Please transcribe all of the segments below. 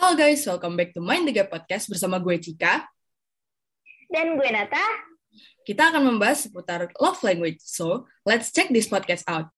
Halo guys, welcome back to Mind the Gap Podcast bersama gue Cika. Dan gue Nata. Kita akan membahas seputar love language. So, let's check this podcast out.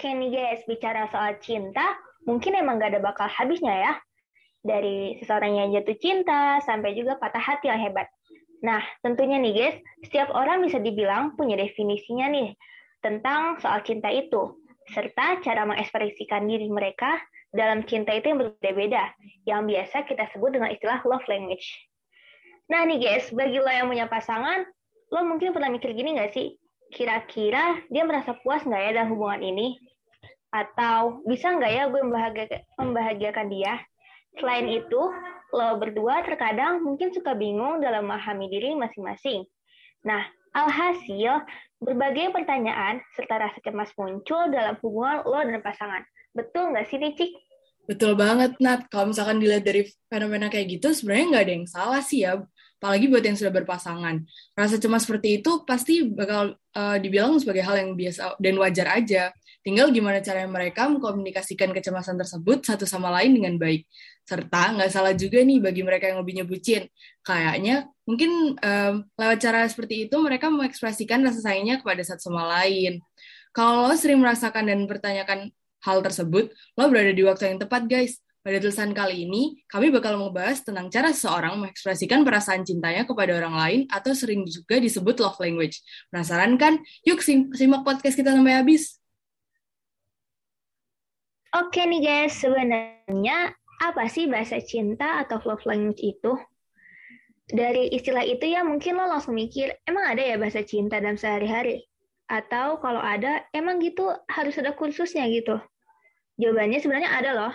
Oke nih guys, bicara soal cinta, mungkin emang gak ada bakal habisnya ya. Dari seseorang yang jatuh cinta, sampai juga patah hati yang hebat. Nah, tentunya nih guys, setiap orang bisa dibilang punya definisinya nih tentang soal cinta itu, serta cara mengekspresikan diri mereka dalam cinta itu yang berbeda-beda, yang biasa kita sebut dengan istilah love language. Nah nih guys, bagi lo yang punya pasangan, lo mungkin pernah mikir gini nggak sih? kira-kira dia merasa puas nggak ya dalam hubungan ini? Atau bisa nggak ya gue membahagiakan, dia? Selain itu, lo berdua terkadang mungkin suka bingung dalam memahami diri masing-masing. Nah, alhasil, berbagai pertanyaan serta rasa cemas muncul dalam hubungan lo dan pasangan. Betul nggak sih, Cik? Betul banget, Nat. Kalau misalkan dilihat dari fenomena kayak gitu, sebenarnya nggak ada yang salah sih ya apalagi buat yang sudah berpasangan. Rasa cemas seperti itu pasti bakal uh, dibilang sebagai hal yang biasa dan wajar aja. Tinggal gimana cara mereka mengkomunikasikan kecemasan tersebut satu sama lain dengan baik. Serta nggak salah juga nih bagi mereka yang hobinya bucin. Kayaknya mungkin um, lewat cara seperti itu mereka mengekspresikan rasa sayangnya kepada satu sama lain. Kalau lo sering merasakan dan mempertanyakan hal tersebut, lo berada di waktu yang tepat guys pada tulisan kali ini, kami bakal membahas tentang cara seseorang mengekspresikan perasaan cintanya kepada orang lain atau sering juga disebut love language. Penasaran kan? Yuk simak podcast kita sampai habis. Oke nih guys, sebenarnya apa sih bahasa cinta atau love language itu? Dari istilah itu ya mungkin lo langsung mikir, emang ada ya bahasa cinta dalam sehari-hari? Atau kalau ada, emang gitu harus ada kursusnya gitu? Jawabannya sebenarnya ada loh.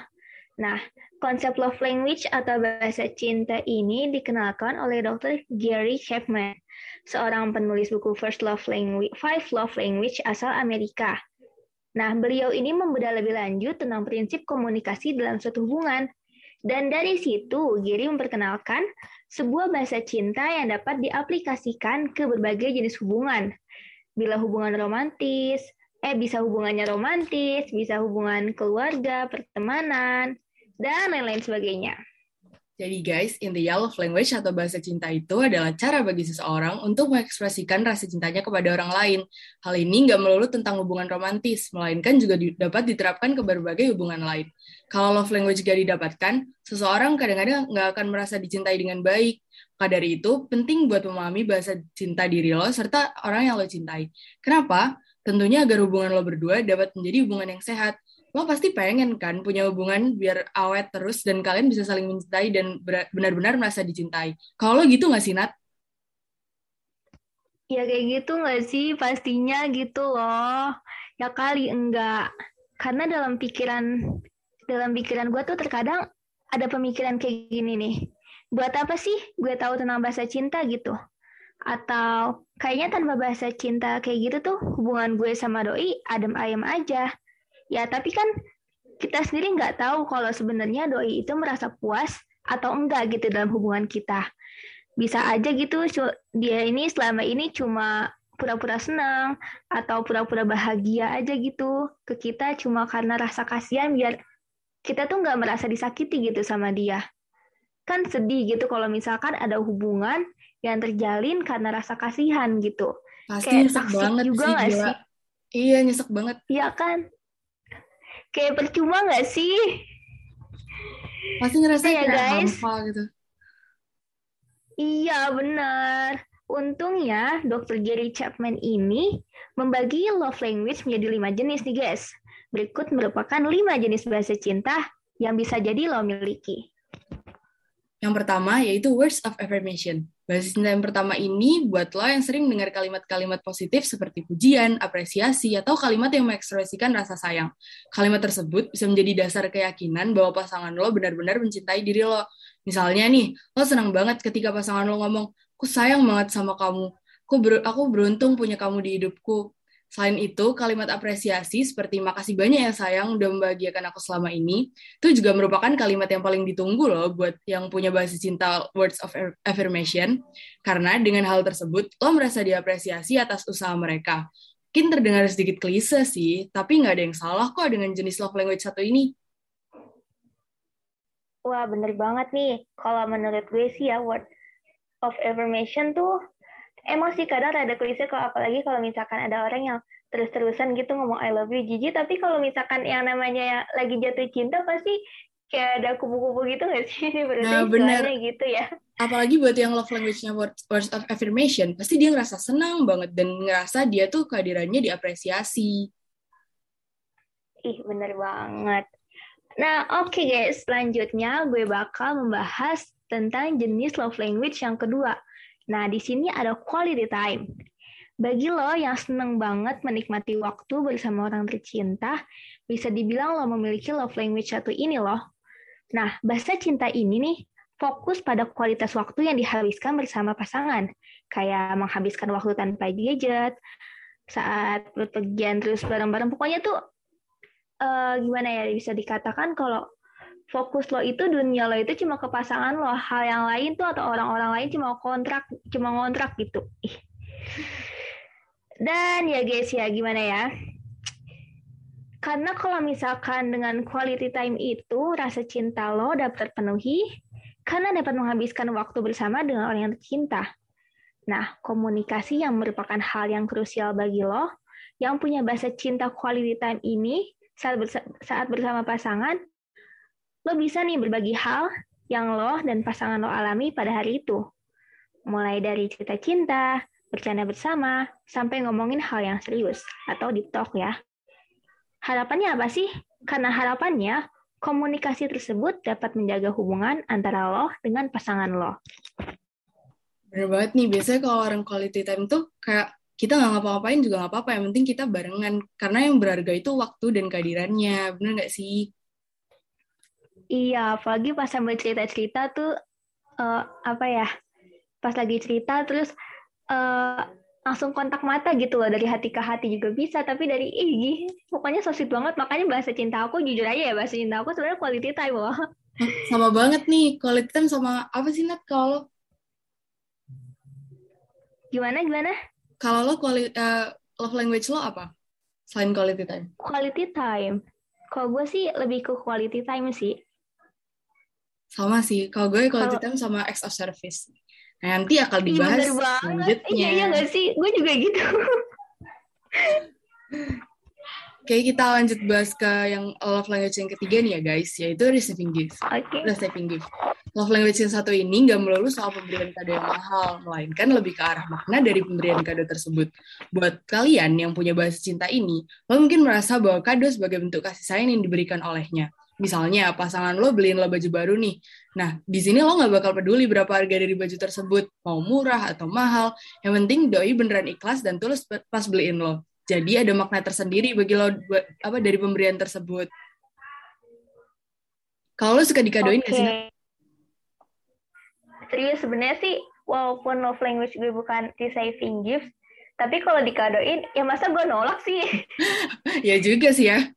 Nah, konsep love language atau bahasa cinta ini dikenalkan oleh Dr. Gary Chapman, seorang penulis buku First Love Language, Five Love Language asal Amerika. Nah, beliau ini membedah lebih lanjut tentang prinsip komunikasi dalam suatu hubungan. Dan dari situ, Gary memperkenalkan sebuah bahasa cinta yang dapat diaplikasikan ke berbagai jenis hubungan. Bila hubungan romantis, eh bisa hubungannya romantis, bisa hubungan keluarga, pertemanan, dan lain-lain sebagainya. Jadi guys, intinya love language atau bahasa cinta itu adalah cara bagi seseorang untuk mengekspresikan rasa cintanya kepada orang lain. Hal ini nggak melulu tentang hubungan romantis, melainkan juga di, dapat diterapkan ke berbagai hubungan lain. Kalau love language gak didapatkan, seseorang kadang-kadang nggak akan merasa dicintai dengan baik. Maka dari itu, penting buat memahami bahasa cinta diri lo serta orang yang lo cintai. Kenapa? Tentunya agar hubungan lo berdua dapat menjadi hubungan yang sehat, lo pasti pengen kan punya hubungan biar awet terus dan kalian bisa saling mencintai dan benar-benar merasa dicintai. Kalau lo gitu nggak sih, Nat? Ya kayak gitu nggak sih? Pastinya gitu loh. Ya kali enggak. Karena dalam pikiran dalam pikiran gue tuh terkadang ada pemikiran kayak gini nih. Buat apa sih gue tahu tentang bahasa cinta gitu? Atau kayaknya tanpa bahasa cinta kayak gitu tuh hubungan gue sama doi adem ayem aja. Ya tapi kan kita sendiri nggak tahu kalau sebenarnya doi itu merasa puas atau enggak gitu dalam hubungan kita. Bisa aja gitu dia ini selama ini cuma pura-pura senang atau pura-pura bahagia aja gitu ke kita cuma karena rasa kasihan biar kita tuh nggak merasa disakiti gitu sama dia. Kan sedih gitu kalau misalkan ada hubungan yang terjalin karena rasa kasihan gitu. Pasti Kayak nyesek banget juga sih, sih? Iya, nyesek banget. Iya kan? Kayak percuma nggak sih? Pasti ngerasa ya, guys. hampa gitu. Iya, benar. Untungnya, Dr. Gary Chapman ini membagi love language menjadi lima jenis nih guys. Berikut merupakan lima jenis bahasa cinta yang bisa jadi lo miliki. Yang pertama yaitu words of affirmation. Bahasa cinta yang pertama ini buat lo yang sering dengar kalimat-kalimat positif seperti pujian, apresiasi, atau kalimat yang mengekspresikan rasa sayang. Kalimat tersebut bisa menjadi dasar keyakinan bahwa pasangan lo benar-benar mencintai diri lo. Misalnya nih, lo senang banget ketika pasangan lo ngomong, aku sayang banget sama kamu. Aku, aku beruntung punya kamu di hidupku. Selain itu, kalimat apresiasi seperti makasih banyak ya sayang udah membahagiakan aku selama ini, itu juga merupakan kalimat yang paling ditunggu loh buat yang punya bahasa cinta words of affirmation. Karena dengan hal tersebut, lo merasa diapresiasi atas usaha mereka. Mungkin terdengar sedikit klise sih, tapi nggak ada yang salah kok dengan jenis love language satu ini. Wah, bener banget nih. Kalau menurut gue sih ya, word of affirmation tuh emang sih kadang rada klise kalau apalagi kalau misalkan ada orang yang terus-terusan gitu ngomong I love you Gigi. Tapi kalau misalkan yang namanya lagi jatuh cinta pasti kayak ada kubu-kubu gitu gak sih? Berarti nah, bener. gitu ya. Apalagi buat yang love language-nya words, words of affirmation pasti dia ngerasa senang banget dan ngerasa dia tuh kehadirannya diapresiasi. Ih bener banget. Nah oke okay guys selanjutnya gue bakal membahas tentang jenis love language yang kedua. Nah, di sini ada quality time. Bagi lo yang seneng banget menikmati waktu bersama orang tercinta, bisa dibilang lo memiliki love language satu ini loh. Nah, bahasa cinta ini nih fokus pada kualitas waktu yang dihabiskan bersama pasangan, kayak menghabiskan waktu tanpa gadget, saat berpergian terus bareng-bareng. Pokoknya tuh uh, gimana ya bisa dikatakan kalau fokus lo itu dunia lo itu cuma ke pasangan lo. Hal yang lain tuh atau orang-orang lain cuma kontrak cuma ngontrak gitu. Dan ya guys ya gimana ya? Karena kalau misalkan dengan quality time itu rasa cinta lo dapat terpenuhi karena dapat menghabiskan waktu bersama dengan orang yang tercinta. Nah, komunikasi yang merupakan hal yang krusial bagi lo yang punya bahasa cinta quality time ini saat, bersama pasangan lo bisa nih berbagi hal yang lo dan pasangan lo alami pada hari itu. Mulai dari cerita cinta, bercanda bersama, sampai ngomongin hal yang serius atau deep talk ya. Harapannya apa sih? Karena harapannya komunikasi tersebut dapat menjaga hubungan antara lo dengan pasangan lo. Bener banget nih, biasanya kalau orang quality time tuh kayak kita nggak ngapa-ngapain juga nggak apa-apa, yang penting kita barengan. Karena yang berharga itu waktu dan kehadirannya, bener nggak sih? Iya, apalagi pas sambil cerita-cerita tuh uh, apa ya? Pas lagi cerita terus uh, langsung kontak mata gitu loh dari hati ke hati juga bisa tapi dari ih pokoknya so sweet banget makanya bahasa cinta aku jujur aja ya bahasa cinta aku sebenarnya quality time loh. Sama banget nih quality time sama apa sih Nat kalau gimana gimana? Kalau lo quality, uh, love language lo apa selain quality time? Quality time? Kalau gue sih lebih ke quality time sih sama sih, kalau gue quality time sama acts of service. Nah, nanti akan dibahas iya, selanjutnya. Iya, iya gak sih? Gue juga gitu. Oke, kita lanjut bahas ke yang love language yang ketiga nih ya guys, yaitu receiving gift. Okay. Receiving gift. Love language yang satu ini nggak melulu soal pemberian kado yang mahal, melainkan lebih ke arah makna dari pemberian kado tersebut. Buat kalian yang punya bahasa cinta ini, lo mungkin merasa bahwa kado sebagai bentuk kasih sayang yang diberikan olehnya misalnya pasangan lo beliin lo baju baru nih. Nah, di sini lo nggak bakal peduli berapa harga dari baju tersebut, mau murah atau mahal. Yang penting doi beneran ikhlas dan tulus pas beliin lo. Jadi ada makna tersendiri bagi lo buat apa dari pemberian tersebut. Kalau lo suka dikadoin okay. gak sih? Serius sebenarnya sih walaupun love language gue bukan receiving gifts, tapi kalau dikadoin, ya masa gue nolak sih? ya juga sih ya.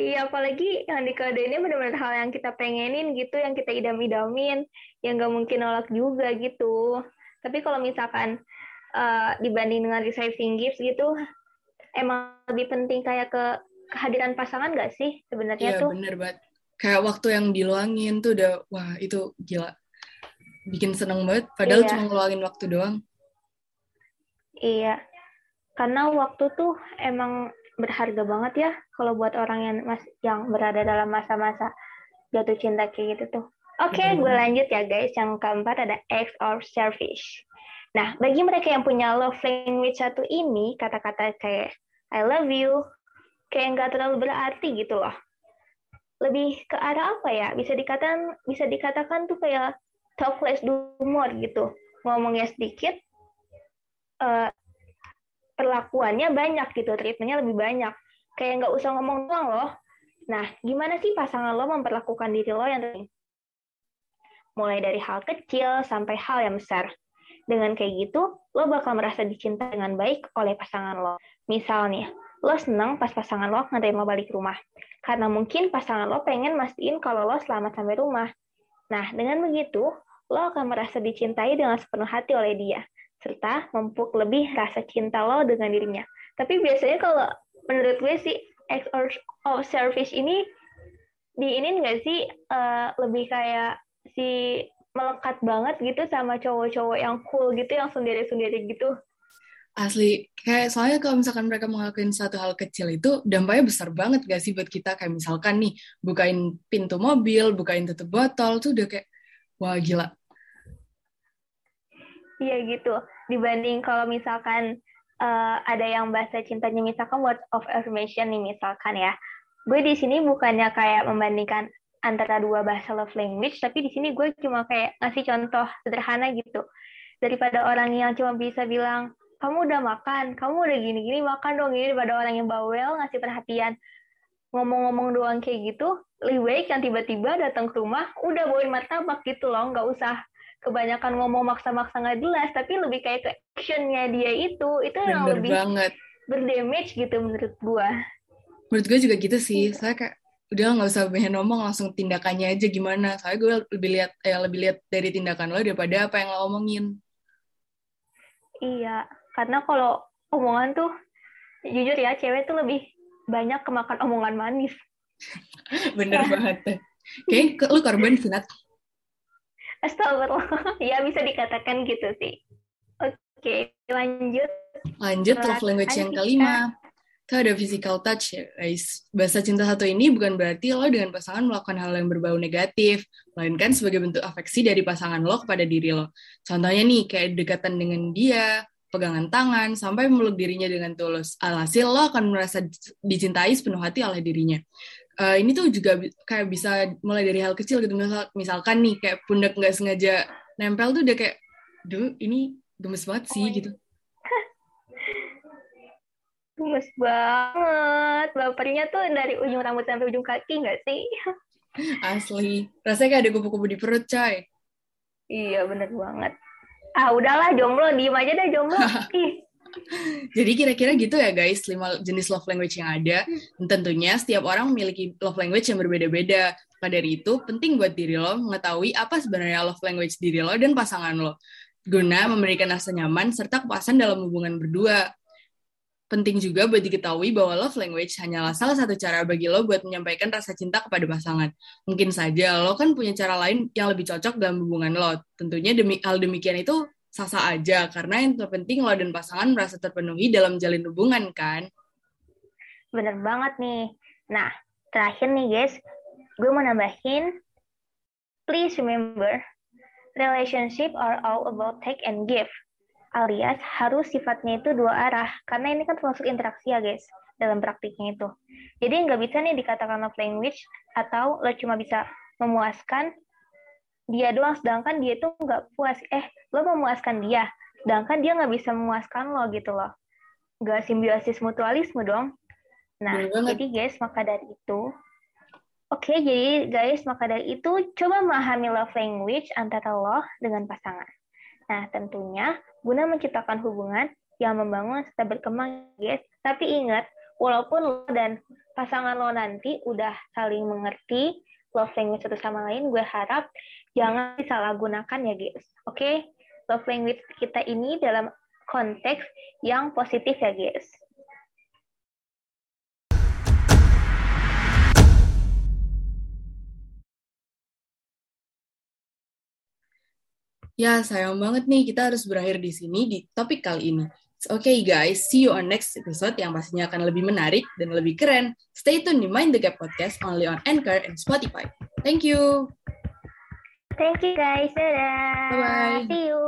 Iya, apalagi yang dikadoinnya benar-benar hal yang kita pengenin gitu, yang kita idam-idamin, yang nggak mungkin nolak juga gitu. Tapi kalau misalkan uh, dibanding dengan receiving gifts gitu, emang lebih penting kayak ke kehadiran pasangan nggak sih sebenarnya iya, tuh? Iya bener banget. Kayak waktu yang diluangin tuh udah, wah itu gila. Bikin seneng banget, padahal iya. cuma ngeluangin waktu doang. Iya, karena waktu tuh emang berharga banget ya kalau buat orang yang mas yang berada dalam masa-masa jatuh cinta kayak gitu tuh. Oke, okay, gue lanjut ya guys. Yang keempat ada X or selfish. Nah, bagi mereka yang punya love language satu ini, kata-kata kayak I love you, kayak nggak terlalu berarti gitu loh. Lebih ke arah apa ya? Bisa dikatakan bisa dikatakan tuh kayak talk less do more gitu. Ngomongnya sedikit, uh, perlakuannya banyak gitu, treatmentnya lebih banyak. Kayak nggak usah ngomong doang loh. Nah, gimana sih pasangan lo memperlakukan diri lo yang mulai dari hal kecil sampai hal yang besar. Dengan kayak gitu, lo bakal merasa dicinta dengan baik oleh pasangan lo. Misalnya, lo senang pas pasangan lo nganterin lo balik rumah. Karena mungkin pasangan lo pengen mastiin kalau lo selamat sampai rumah. Nah, dengan begitu, lo akan merasa dicintai dengan sepenuh hati oleh dia serta mempuk lebih rasa cinta lo dengan dirinya. Tapi biasanya kalau menurut gue sih ex of service ini di ini nggak sih uh, lebih kayak si melekat banget gitu sama cowok-cowok yang cool gitu yang sendiri-sendiri gitu. Asli, kayak soalnya kalau misalkan mereka ngelakuin satu hal kecil itu dampaknya besar banget gak sih buat kita kayak misalkan nih bukain pintu mobil, bukain tutup botol tuh udah kayak wah gila Iya gitu. Dibanding kalau misalkan uh, ada yang bahasa cintanya misalkan word of affirmation nih misalkan ya. Gue di sini bukannya kayak membandingkan antara dua bahasa love language, tapi di sini gue cuma kayak ngasih contoh sederhana gitu. Daripada orang yang cuma bisa bilang, kamu udah makan, kamu udah gini-gini, makan dong ini daripada orang yang bawel ngasih perhatian ngomong-ngomong doang kayak gitu, lebih baik yang tiba-tiba datang ke rumah, udah bawain martabak gitu loh, nggak usah kebanyakan ngomong maksa-maksa nggak jelas tapi lebih kayak ke actionnya dia itu itu Bener yang lebih banget. berdamage gitu menurut gua. Menurut gue juga gitu sih. Saya kayak udah nggak usah banyak ngomong langsung tindakannya aja gimana. Saya gue lebih lihat eh, lebih lihat dari tindakan lo daripada apa yang lo omongin. Iya. Karena kalau omongan tuh jujur ya cewek tuh lebih banyak kemakan omongan manis. Bener banget. Kayak lu korban sih Astagfirullah. ya bisa dikatakan gitu sih. Oke, lanjut. Lanjut love language yang kelima. Itu ada physical touch ya guys. Bahasa cinta satu ini bukan berarti lo dengan pasangan melakukan hal yang berbau negatif, melainkan sebagai bentuk afeksi dari pasangan lo kepada diri lo. Contohnya nih, kayak dekatan dengan dia, pegangan tangan, sampai meluk dirinya dengan tulus. Alhasil lo akan merasa dicintai sepenuh hati oleh dirinya uh, ini tuh juga kayak bisa mulai dari hal kecil gitu. Misal misalkan nih kayak pundak nggak sengaja nempel tuh udah kayak duh ini gemes banget sih oh, gitu. Gemes banget. Bapernya tuh dari ujung rambut sampai ujung kaki nggak sih? Asli. Rasanya kayak ada kupu-kupu di perut coy. Iya bener banget. Ah udahlah jomblo. Diem aja deh jomblo. Ih Jadi kira-kira gitu ya guys, lima jenis love language yang ada. Dan tentunya setiap orang memiliki love language yang berbeda-beda. Maka dari itu, penting buat diri lo mengetahui apa sebenarnya love language diri lo dan pasangan lo. Guna memberikan rasa nyaman serta kepuasan dalam hubungan berdua. Penting juga buat diketahui bahwa love language hanyalah salah satu cara bagi lo buat menyampaikan rasa cinta kepada pasangan. Mungkin saja lo kan punya cara lain yang lebih cocok dalam hubungan lo. Tentunya demi hal demikian itu sah-sah aja karena yang terpenting lo dan pasangan merasa terpenuhi dalam jalin hubungan kan? Bener banget nih. Nah terakhir nih guys. Gue mau nambahin please remember relationship are all about take and give alias harus sifatnya itu dua arah karena ini kan termasuk interaksi ya guys dalam praktiknya itu. Jadi nggak bisa nih dikatakan love language atau lo cuma bisa memuaskan dia doang sedangkan dia itu nggak puas. Eh lo memuaskan dia sedangkan dia nggak bisa memuaskan lo gitu loh nggak simbiosis mutualisme dong nah jadi guys maka dari itu Oke, jadi guys, maka dari itu coba memahami love language antara lo dengan pasangan. Nah, tentunya guna menciptakan hubungan yang membangun serta berkembang, guys. Tapi ingat, walaupun lo dan pasangan lo nanti udah saling mengerti love language satu sama lain, gue harap jangan disalahgunakan ya, guys. Oke, love language kita ini dalam konteks yang positif ya, guys. Ya, sayang banget nih kita harus berakhir di sini di topik kali ini. Oke okay, guys, see you on next episode yang pastinya akan lebih menarik dan lebih keren. Stay tune di Mind the Gap Podcast only on Anchor and Spotify. Thank you. Thank you guys. Dadah. Bye-bye. See you.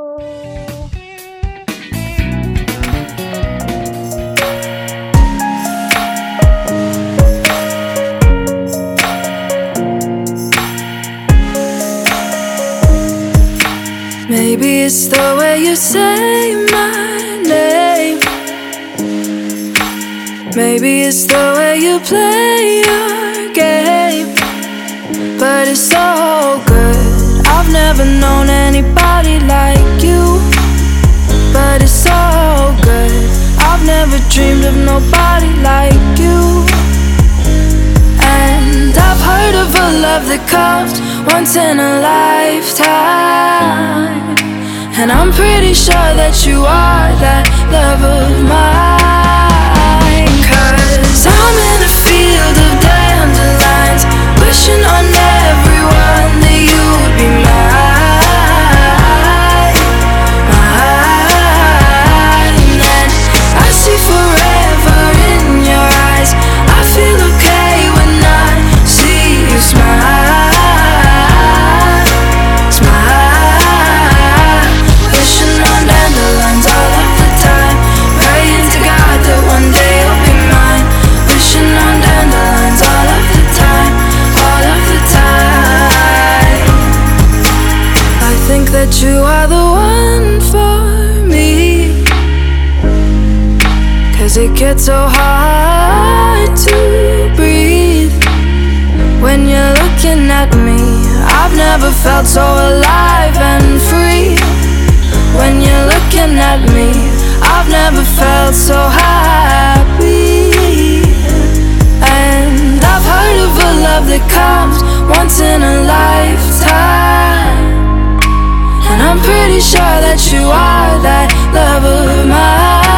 Maybe it's the way you say my name. Maybe it's the way you play your game. But it's. I've never known anybody like you. But it's so good. I've never dreamed of nobody like you. And I've heard of a love that comes once in a lifetime. And I'm pretty sure that you are that love of mine. Think that you are the one for me. Cause it gets so hard to breathe when you're looking at me. I've never felt so alive and free. When you're looking at me, I've never felt so happy. And I've heard of a love that comes once in a lifetime. I'm pretty sure that you are that love of mine.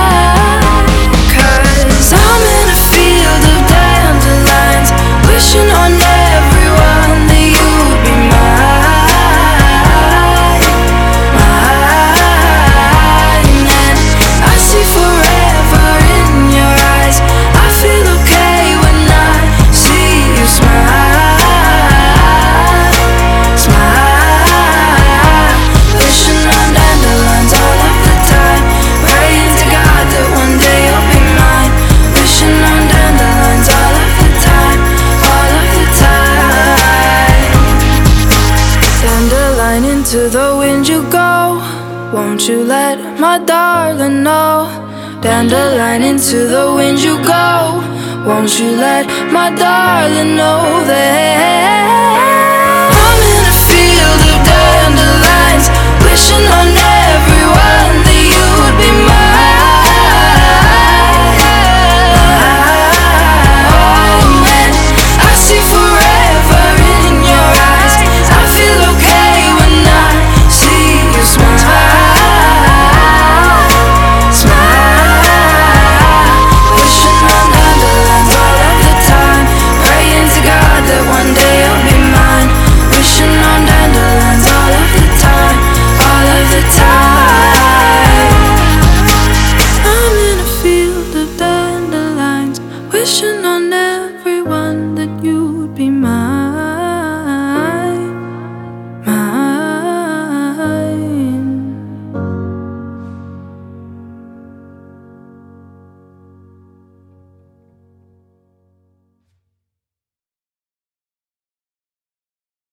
Flying into the wind you go. Won't you let my darling know? Dandelion into the wind you go. Won't you let my darling know that? I'm in a field of dandelions Wishing on